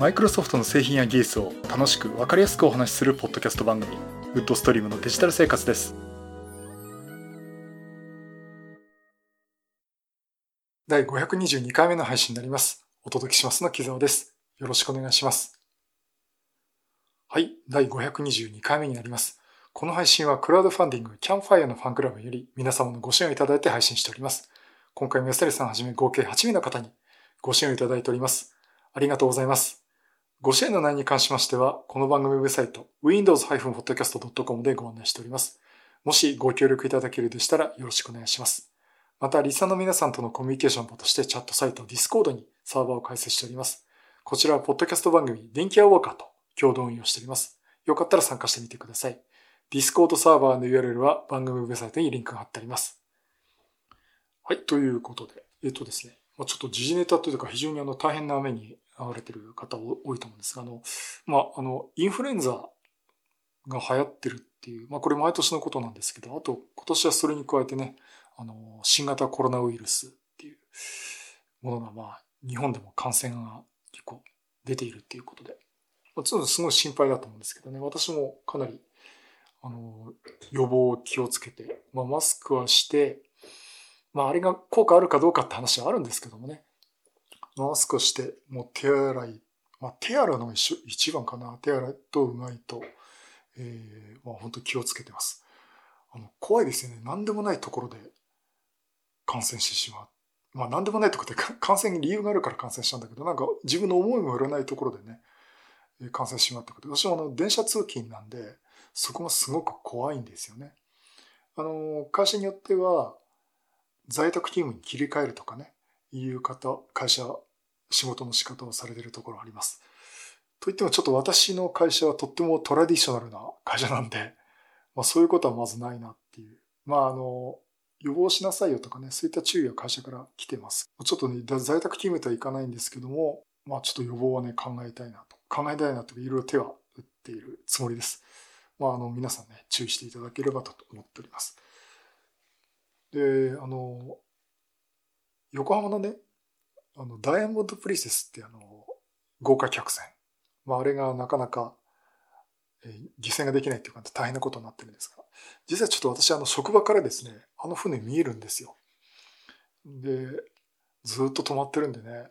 マイクロソフトの製品や技術を楽しく分かりやすくお話しするポッドキャスト番組ウッドストリームのデジタル生活です。第522回目の配信になります。お届けしますの木澤です。よろしくお願いします。はい第522回目になります。この配信はクラウドファンディングキャンファイアのファンクラブより皆様のご支援をいただいて配信しております。今回も安成さんはじめ合計8名の方にご支援をいただいております。ありがとうございます。ご支援の内容に関しましては、この番組ウェブサイト、windows-podcast.com でご案内しております。もしご協力いただけるでしたらよろしくお願いします。また、リサの皆さんとのコミュニケーションとしてチャットサイト Discord にサーバーを開設しております。こちらはポッドキャスト番組、電気屋ウォーカーと共同運用しております。よかったら参加してみてください。Discord サーバーの URL は番組ウェブサイトにリンクが貼ってあります。はい、ということで、えっとですね、ちょっと時事ネタというか非常にあの大変な目に遭われてる方多いと思うんですが、あの、まあ、あの、インフルエンザが流行ってるっていう、まあ、これ毎年のことなんですけど、あと今年はそれに加えてね、あの、新型コロナウイルスっていうものが、まあ、日本でも感染が結構出ているっていうことで、まあ、ちょっとすごい心配だと思うんですけどね、私もかなり、あの、予防を気をつけて、まあ、マスクはして、まあ、あれが効果あるかどうかって話はあるんですけどもね、マスクして、もう手洗い、まあ、手洗いの一一番かな。手洗いとうがいと、えー、まあ、本当気をつけてます。あの、怖いですよね。何でもないところで感染してしまう。まあ、何でもないところで感染に理由があるから感染したんだけど、なんか自分の思いもよらないところでね、感染してしまったこと。私もあの、電車通勤なんで、そこがすごく怖いんですよね。あの、会社によっては、在宅勤務に切り替えるとかね、いう方、会社、仕事の仕方をされているところあります。といってもちょっと私の会社はとってもトラディショナルな会社なんで、まあそういうことはまずないなっていう。まああの、予防しなさいよとかね、そういった注意は会社から来てます。ちょっとね、在宅勤務とはいかないんですけども、まあちょっと予防はね、考えたいなと。考えたいなといろいろ手は打っているつもりです。まああの、皆さんね、注意していただければと思っております。で、あの、横浜のね、あの、ダイヤモンドプリンセスってあの、豪華客船。まあ、あれがなかなか、えー、犠牲ができないっていうか大変なことになってるんですが、実はちょっと私、あの、職場からですね、あの船見えるんですよ。で、ずっと止まってるんでね、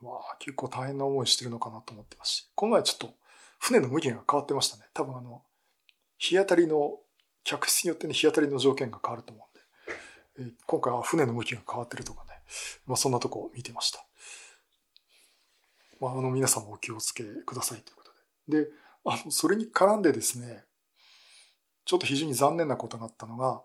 まあ、結構大変な思いしてるのかなと思ってますし、この前ちょっと船の向きが変わってましたね。多分あの、日当たりの、客室によってね、日当たりの条件が変わると思うんで、え今回は船の向きが変わってるとかね、まあ、そんなとこを見てました。まあ、あの皆さんもお気をつけくださいということで。で、あの、それに絡んでですね、ちょっと非常に残念なことがあったのが、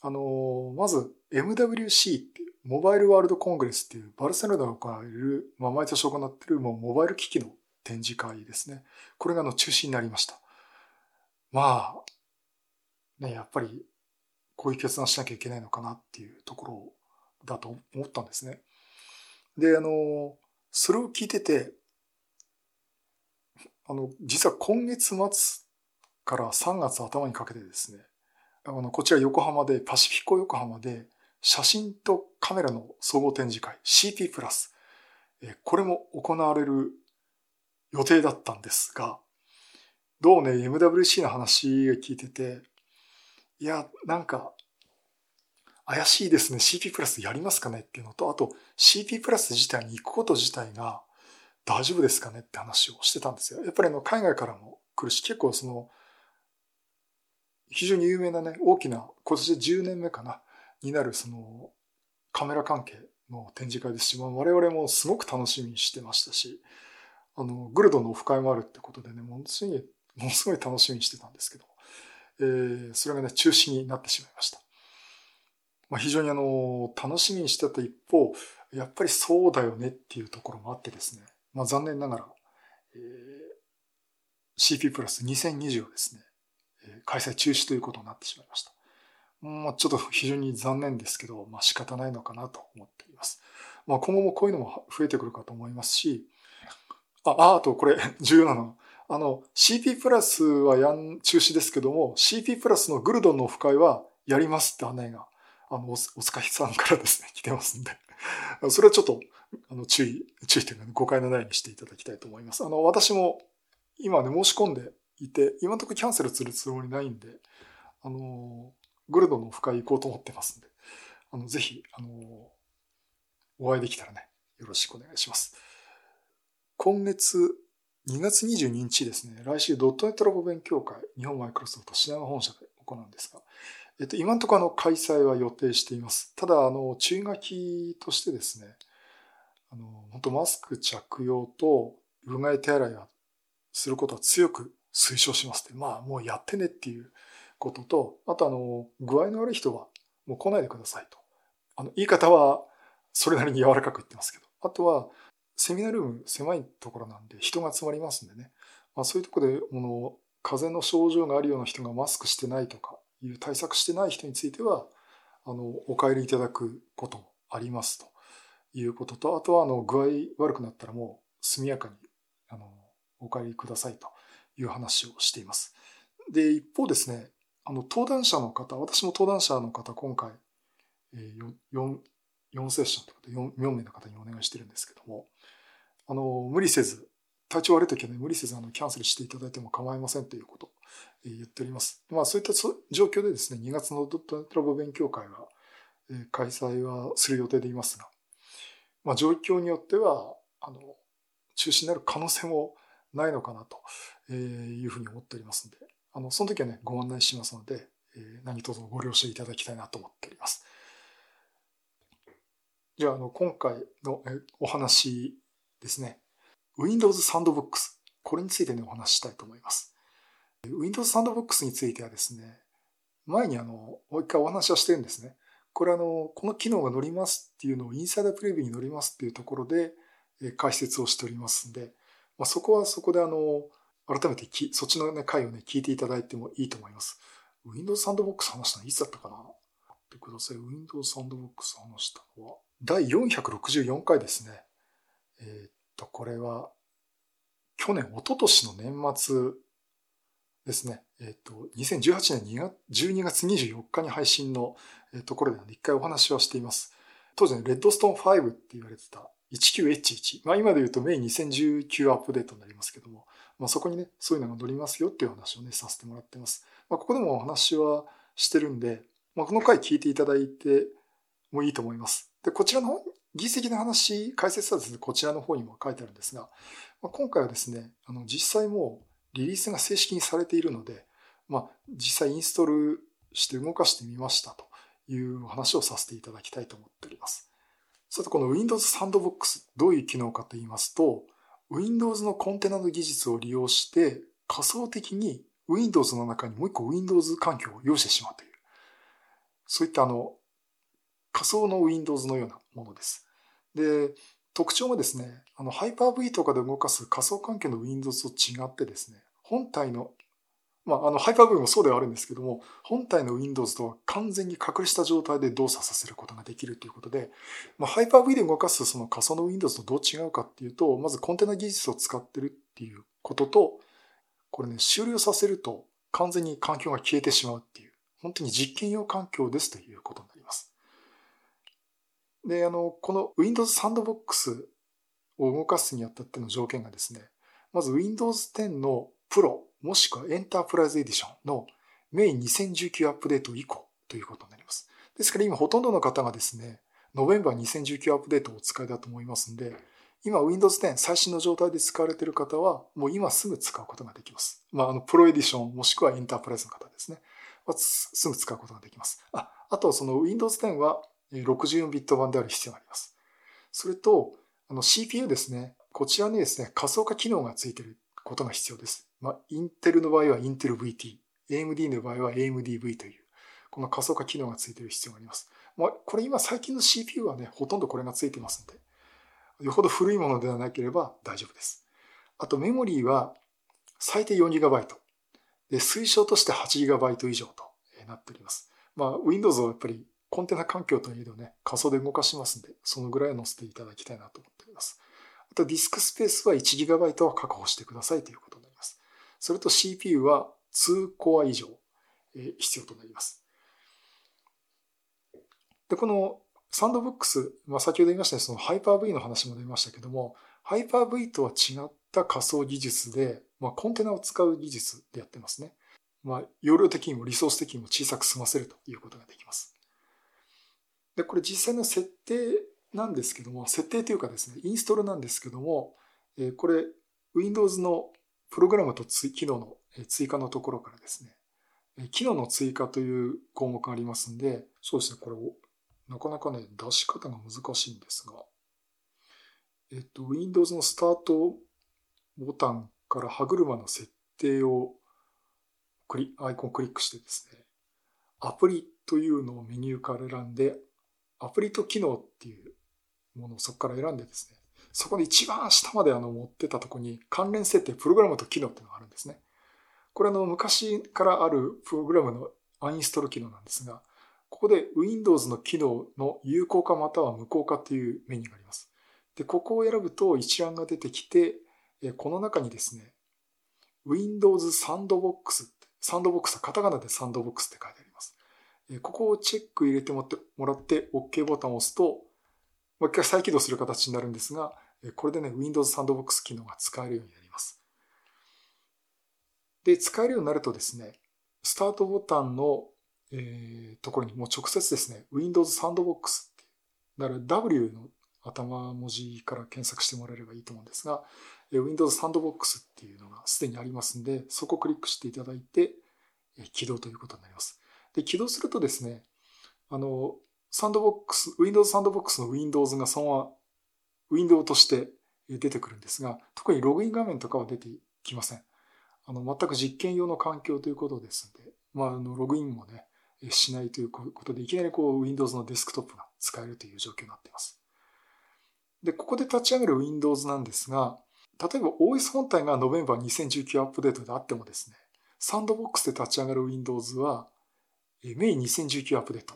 あの、まず MWC っていう、モバイルワールドコングレスっていうバルセロナで行われる、まあ、毎年行っているもうモバイル機器の展示会ですね。これがあの中止になりました。まあ、ね、やっぱりこういう決断しなきゃいけないのかなっていうところだと思ったんですね。で、あの、それを聞いてて、あの、実は今月末から3月頭にかけてですね、あの、こちら横浜で、パシフィコ横浜で、写真とカメラの総合展示会 CP プラス、これも行われる予定だったんですが、どうね、MWC の話聞いてて、いや、なんか、怪しいですね。CP プラスやりますかねっていうのと、あと CP プラス自体に行くこと自体が大丈夫ですかねって話をしてたんですよ。やっぱりあの海外からも来るし、結構その、非常に有名なね、大きな、今年で10年目かな、になるそのカメラ関係の展示会ですし、まあ、我々もすごく楽しみにしてましたし、あの、グルドのオフ会もあるってことでね、ものすごい、ものすごい楽しみにしてたんですけど、えー、それがね、中止になってしまいました。まあ、非常にあの、楽しみにしてた一方、やっぱりそうだよねっていうところもあってですね、まあ、残念ながら、えー、CP プラス2020をですね、開催中止ということになってしまいました。まあ、ちょっと非常に残念ですけど、まあ、仕方ないのかなと思っています。まあ、今後もこういうのも増えてくるかと思いますし、あ、あとこれ 重要なの。あの、CP プラスはやん中止ですけども、CP プラスのグルドンのオフ会はやりますって案内があの、お、お疲れさんからですね、来てますんで それはちょっと、あの、注意、注意というか、ね、誤解のないようにしていただきたいと思います。あの、私も今ね、申し込んでいて、今のところキャンセルするつもりないんで、あの、グルドの深い行こうと思ってますんで、あの、ぜひ、あの、お会いできたらね、よろしくお願いします。今月2月22日ですね、来週ドットネットラボ勉強会、日本マイクロソフト品川本社で行うんですが、えっと、今のところあの開催は予定しています。ただ、あの、注意書きとしてですね、あの、本当マスク着用と、うがい手洗いはすることは強く推奨しますって、まあ、もうやってねっていうことと、あとあの、具合の悪い人はもう来ないでくださいと。あの、言い方はそれなりに柔らかく言ってますけど、あとは、セミナールーム狭いところなんで人が集まりますんでね、まあ、そういうところで、この、風邪の症状があるような人がマスクしてないとかいう対策してない人については、あの、お帰りいただくこともありますということと、あとは、あの、具合悪くなったらもう速やかに、あの、お帰りくださいという話をしています。で、一方ですね、あの、登壇者の方、私も登壇者の方、今回、えー、4、4セッションということで 4, 4名の方にお願いしてるんですけども、あの、無理せず、体調悪い時はね、無理せずあのキャンセルしていただいても構いませんということを言っております。まあそういった状況でですね、2月のドットラボ勉強会はえ開催はする予定でいますが、まあ状況によっては、あの、中止になる可能性もないのかなというふうに思っておりますので、あの、その時はね、ご案内しますので、え何卒ご了承いただきたいなと思っております。じゃあ、あの、今回のお話ですね。Windows Sandbox。これについてね、お話ししたいと思います。Windows Sandbox についてはですね、前にあの、もう一回お話はしてるんですね。これあの、この機能が載りますっていうのをインサイダープレビューに載りますっていうところで解説をしておりますんで、まあ、そこはそこであの、改めてきそっちのね、回をね、聞いていただいてもいいと思います。Windows Sandbox 話したのいつだったかな？ってください。Windows Sandbox 話したのは、第464回ですね。えー、と、これは、去年、一昨年の年末ですね。えっ、ー、と、2018年2月12月24日に配信のところで一回お話はしています。当時ね、レッドストーン5って言われてた 19H1。まあ今で言うとメイン2019アップデートになりますけども、まあそこにね、そういうのが載りますよっていう話をね、させてもらってます。まあここでもお話はしてるんで、まあこの回聞いていただいてもいいと思います。で、こちらの技術的な話、解説はですね、こちらの方にも書いてあるんですが、まあ、今回はですね、あの実際もうリリースが正式にされているので、まあ、実際インストールして動かしてみましたという話をさせていただきたいと思っております。さて、この Windows Sandbox、どういう機能かと言いますと、Windows のコンテナの技術を利用して仮想的に Windows の中にもう一個 Windows 環境を用意してしまうという、そういったあの仮想の Windows のようなものです。で、特徴はですね、あの、ハイパー V とかで動かす仮想環境の Windows と違ってですね、本体の、まあ、あの、ハイパー V もそうではあるんですけども、本体の Windows とは完全に隔離した状態で動作させることができるということで、まあ、ハイパー V で動かすその仮想の Windows とどう違うかっていうと、まずコンテナ技術を使ってるっていうことと、これね、終了させると完全に環境が消えてしまうっていう、本当に実験用環境ですということになります。で、あの、この Windows Sandbox を動かすにあたっての条件がですね、まず Windows 10の Pro もしくは Enterprise Edition のメイン2019アップデート以降ということになります。ですから今ほとんどの方がですね、November 2019アップデートをお使いだと思いますんで、今 Windows 10最新の状態で使われている方はもう今すぐ使うことができます。まあ、あの、プロエディションもしくはエンタープライズの方ですね。すぐ使うことができます。あ、あとその Windows 10は64ビット版である必要があります。それと、あの CPU ですね。こちらにですね、仮想化機能がついていることが必要です。まあ、インテルの場合はインテル VT、AMD の場合は AMDV という、この仮想化機能がついている必要があります。まあ、これ今最近の CPU はね、ほとんどこれがついてますので、よほど古いものではなければ大丈夫です。あとメモリーは最低 4GB。で、推奨として 8GB 以上となっております。まあ、Windows はやっぱりコンテナ環境といえどね、仮想で動かしますんで、そのぐらい載せていただきたいなと思っております。あとディスクスペースは 1GB は確保してくださいということになります。それと CPU は2コア以上、え必要となります。で、このサンドボックス、まあ、先ほど言いましたね、そのハイパー V の話も出ましたけども、ハイパー V とは違った仮想技術で、まあ、コンテナを使う技術でやってますね。まあ、容量的にもリソース的にも小さく済ませるということができます。で、これ実際の設定なんですけども、設定というかですね、インストールなんですけども、えこれ、Windows のプログラムと機能の追加のところからですね、機能の追加という項目がありますんで、そうですね、これを、なかなかね、出し方が難しいんですが、えっと、Windows のスタートボタンから歯車の設定をクリアイコンをクリックしてですね、アプリというのをメニューから選んで、アプリと機能っていうものをそこから選んでですね、そこで一番下まであの持ってたとこに関連設定、プログラムと機能っていうのがあるんですね。これあの昔からあるプログラムのアンインストール機能なんですが、ここで Windows の機能の有効化または無効化というメニューがあります。で、ここを選ぶと一覧が出てきて、この中にですね、Windows サンドボックス、サンドボックスはカタカナでサンドボックスって書いてあります。ここをチェック入れてもらって OK ボタンを押すと、もう一回再起動する形になるんですが、これでね、Windows サンドボックス機能が使えるようになります。で、使えるようになるとですね、スタートボタンの、えー、ところにもう直接ですね、Windows サンドボックスってだから W の頭文字から検索してもらえればいいと思うんですが、Windows サンドボックスっていうのがすでにありますんで、そこをクリックしていただいて、起動ということになります。で、起動するとですね、あの、サンドボックス、Windows サンドボックスの Windows がそのままウィンドウとして出てくるんですが、特にログイン画面とかは出てきません。あの、全く実験用の環境ということですので、まあ、あの、ログインもね、しないということで、いきなりこう、Windows のデスクトップが使えるという状況になっています。で、ここで立ち上げる Windows なんですが、例えば OS 本体が November 2019アップデートであってもですね、サンドボックスで立ち上がる Windows は、メイン2019アップデート、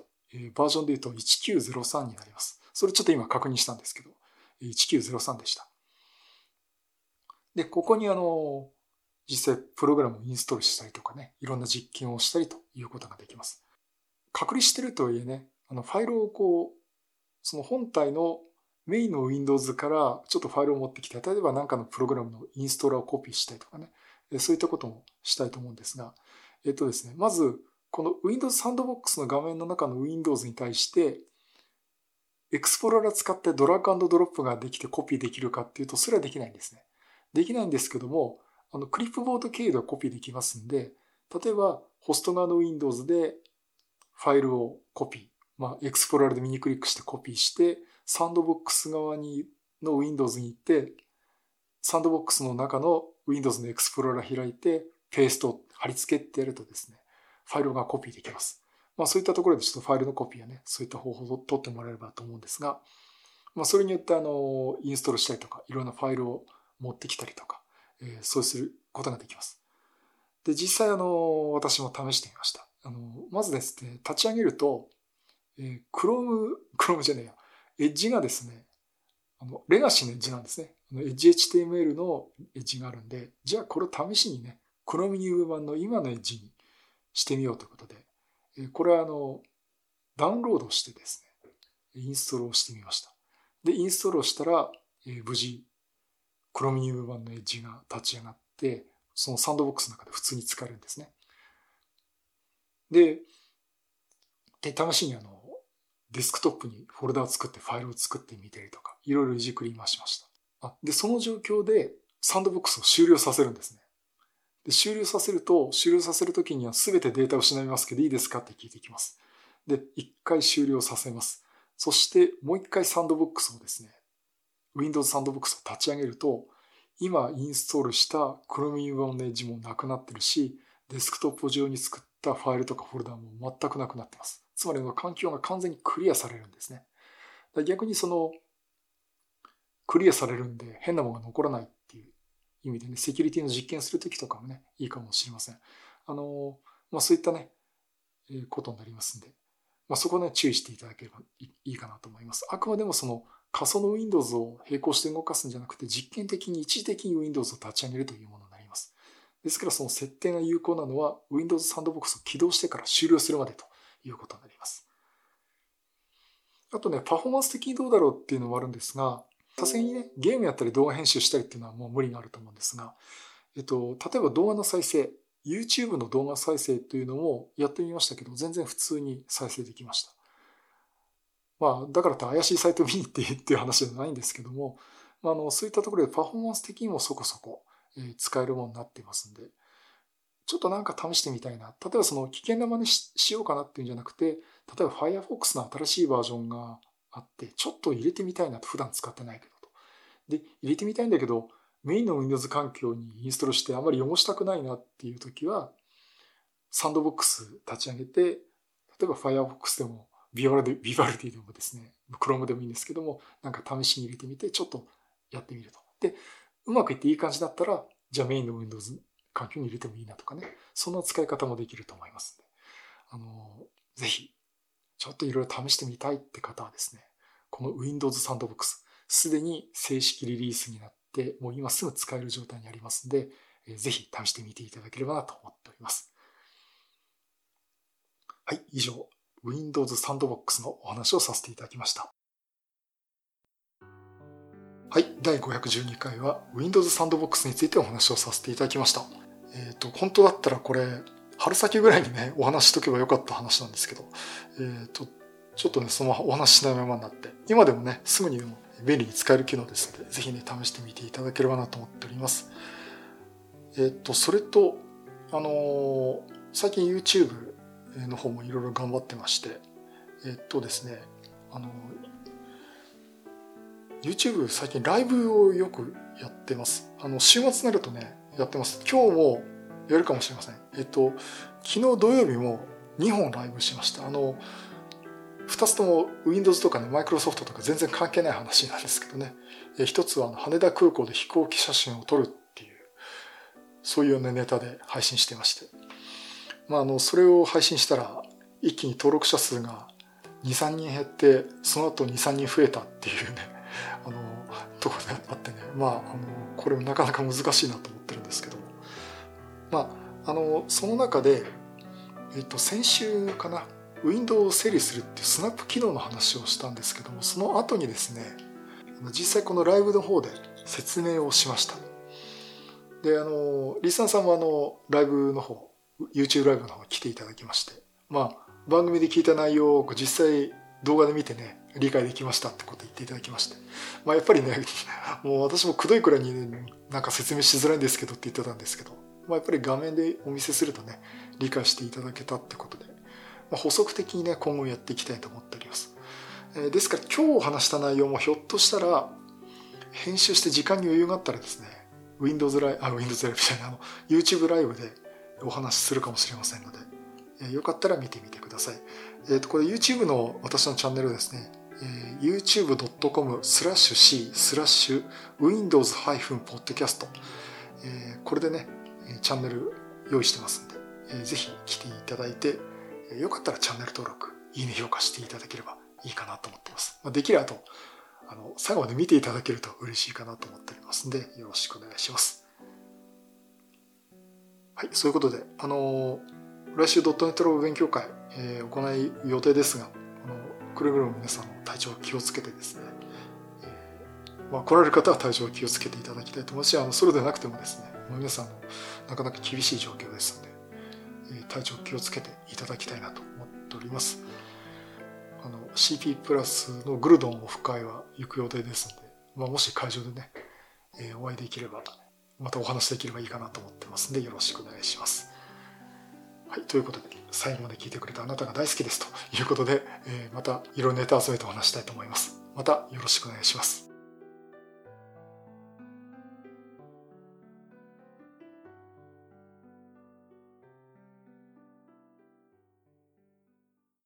バージョンで言うと1903になります。それちょっと今確認したんですけど、1903でした。で、ここにあの、実際プログラムをインストールしたりとかね、いろんな実験をしたりということができます。隔離してるとはいえね、あのファイルをこう、その本体のメインの Windows からちょっとファイルを持ってきて、例えば何かのプログラムのインストーラーをコピーしたりとかね、そういったこともしたいと思うんですが、えっとですね、まず、この Windows Sandbox の画面の中の Windows に対して、エクスプローラー使ってドラッグドロップができてコピーできるかっていうと、それはできないんですね。できないんですけども、あの、クリップボード経由ではコピーできますんで、例えば、ホスト側の Windows でファイルをコピー、まあ、エクスプローラーで右クリックしてコピーして、サンドボックス側にの Windows に行って、サンドボックスの中の Windows のエクスプローラー開いて、ペースト貼り付けってやるとですね、ファイルがコピーできます。まあそういったところでちょっとファイルのコピーやね、そういった方法を取ってもらえればと思うんですが、まあそれによってあの、インストールしたりとか、いろんなファイルを持ってきたりとか、えー、そうすることができます。で、実際あの、私も試してみました。あの、まずですね、立ち上げると、えー、Chrome、Chrome じゃねえや、エッジがですね、あの、レガシーのエッジなんですね。エッジ HTML のエッジがあるんで、じゃあこれを試しにね、Chrome ニュー版の今のエッジにしてみようということで、これはあの、ダウンロードしてですね、インストールをしてみました。で、インストールをしたら、え無事、クロミニウム版のエッジが立ち上がって、そのサンドボックスの中で普通に使えるんですね。で、で試しにあの、デスクトップにフォルダを作ってファイルを作ってみたりとか、いろいろいじくり回しました。あで、その状況でサンドボックスを終了させるんですね。で終了させると、終了させるときには全てデータを失いますけどいいですかって聞いてきます。で、一回終了させます。そしてもう一回サンドボックスをですね、Windows サンドボックスを立ち上げると、今インストールした Chromium のエッジもなくなってるし、デスクトップ上に作ったファイルとかフォルダも全くなくなってます。つまり環境が完全にクリアされるんですね。逆にその、クリアされるんで変なものが残らない意味でね、セキュリティの実験するときとかもね、いいかもしれません。あの、まあ、そういったね、えー、ことになりますんで、まあ、そこはね、注意していただければいいかなと思います。あくまでもその仮想の Windows を並行して動かすんじゃなくて、実験的に一時的に Windows を立ち上げるというものになります。ですからその設定が有効なのは Windows サンドボックスを起動してから終了するまでということになります。あとね、パフォーマンス的にどうだろうっていうのもあるんですが、さすがにね、ゲームやったり動画編集したりっていうのはもう無理があると思うんですが、えっと、例えば動画の再生、YouTube の動画再生というのもやってみましたけど、全然普通に再生できました。まあ、だからって怪しいサイト見に行ってっていう話じゃないんですけども、まあ、あのそういったところでパフォーマンス的にもそこそこ、え使えるものになってますんで、ちょっとなんか試してみたいな。例えばその危険な真似しようかなっていうんじゃなくて、例えば Firefox の新しいバージョンがあって、ちょっと入れてみたいなと普段使ってないけどと。で、入れてみたいんだけど、メインの Windows 環境にインストールしてあんまり汚したくないなっていう時は、サンドボックス立ち上げて、例えば Firefox でもビバルディビバルディでもですね、Chrome でもいいんですけども、なんか試しに入れてみて、ちょっとやってみると。で、うまくいっていい感じだったら、じゃあメインの Windows 環境に入れてもいいなとかね、そんな使い方もできると思いますので、あの、ぜひ、ちょっといろいろ試してみたいって方はですね、この Windows Sandbox、すでに正式リリースになって、もう今すぐ使える状態にありますので、ぜひ試してみていただければなと思っております。はい、以上、Windows Sandbox のお話をさせていただきました。はい、第512回は Windows Sandbox についてお話をさせていただきました。えっ、ー、と、本当だったらこれ、春先ぐらいにね、お話しとけばよかった話なんですけど、えっ、ー、と、ちょっとね、そのお話ししないままになって、今でもね、すぐに便利に使える機能ですので、ぜひね、試してみていただければなと思っております。えっ、と、それと、あのー、最近 YouTube の方もいろいろ頑張ってまして、えっ、とですね、あの YouTube 最近ライブをよくやってます。あの、週末になるとね、やってます。今日もやるかもしれません。えっと、昨日土曜日も2本ライブしました。あの、2つとも Windows とかね、Microsoft とか全然関係ない話なんですけどね。え一つはあの羽田空港で飛行機写真を撮るっていう、そういうね、ネタで配信してまして。まあ、あの、それを配信したら、一気に登録者数が2、3人減って、その後2、3人増えたっていうね、あのところがあってねまああのこれもなかなか難しいなと思ってるんですけどまああのその中で、えっと、先週かなウィンドウを整理するっていうスナップ機能の話をしたんですけどもその後にですね実際このライブの方で説明をしました。であのリスナーさんもあのライブの方 YouTube ライブの方来ていただきましてまあ番組で聞いた内容を実際動画で見てね理解できましたってこと言っていただきまして、まあ、やっぱりね もう私もくどいくらいに、ね、なんか説明しづらいんですけどって言ってたんですけど、まあ、やっぱり画面でお見せするとね理解していただけたってことで、まあ、補足的にね今後やっていきたいと思っております、えー、ですから今日話した内容もひょっとしたら編集して時間に余裕があったらですね Windows ライブあ Windows ライブじゃないあの YouTube ライブでお話しするかもしれませんので、えー、よかったら見てみてください。えっ、ー、とこれ YouTube の私のチャンネルですねえー、youtube.com スラッシュ C スラッシュ windows-podcast、えー、これでね、チャンネル用意してますんで、えー、ぜひ来ていただいて、よかったらチャンネル登録、いいね評価していただければいいかなと思っています。まあ、できればと、あの、最後まで見ていただけると嬉しいかなと思っておりますんで、よろしくお願いします。はい、そういうことで、あのー、来週ドットネットログ勉強会、えー、行い予定ですが、くれぐれも皆さんの体調気をつけてですね、えー、まあ、来られる方は体調気をつけていただきたいと思うしあのそれでなくてもですね皆さんのなかなか厳しい状況ですので、え、体調気をつけていただきたいなと思っておりますあの CP プラスのグルドンオフ会は行く予定ですので、まあ、もし会場でね、えー、お会いできればまたお話できればいいかなと思ってますんでよろしくお願いしますはい、ということで最後まで聞いてくれたあなたが大好きですということで、えー、またいろいろネタ集めてお話したいと思います。またよろしくお願いします。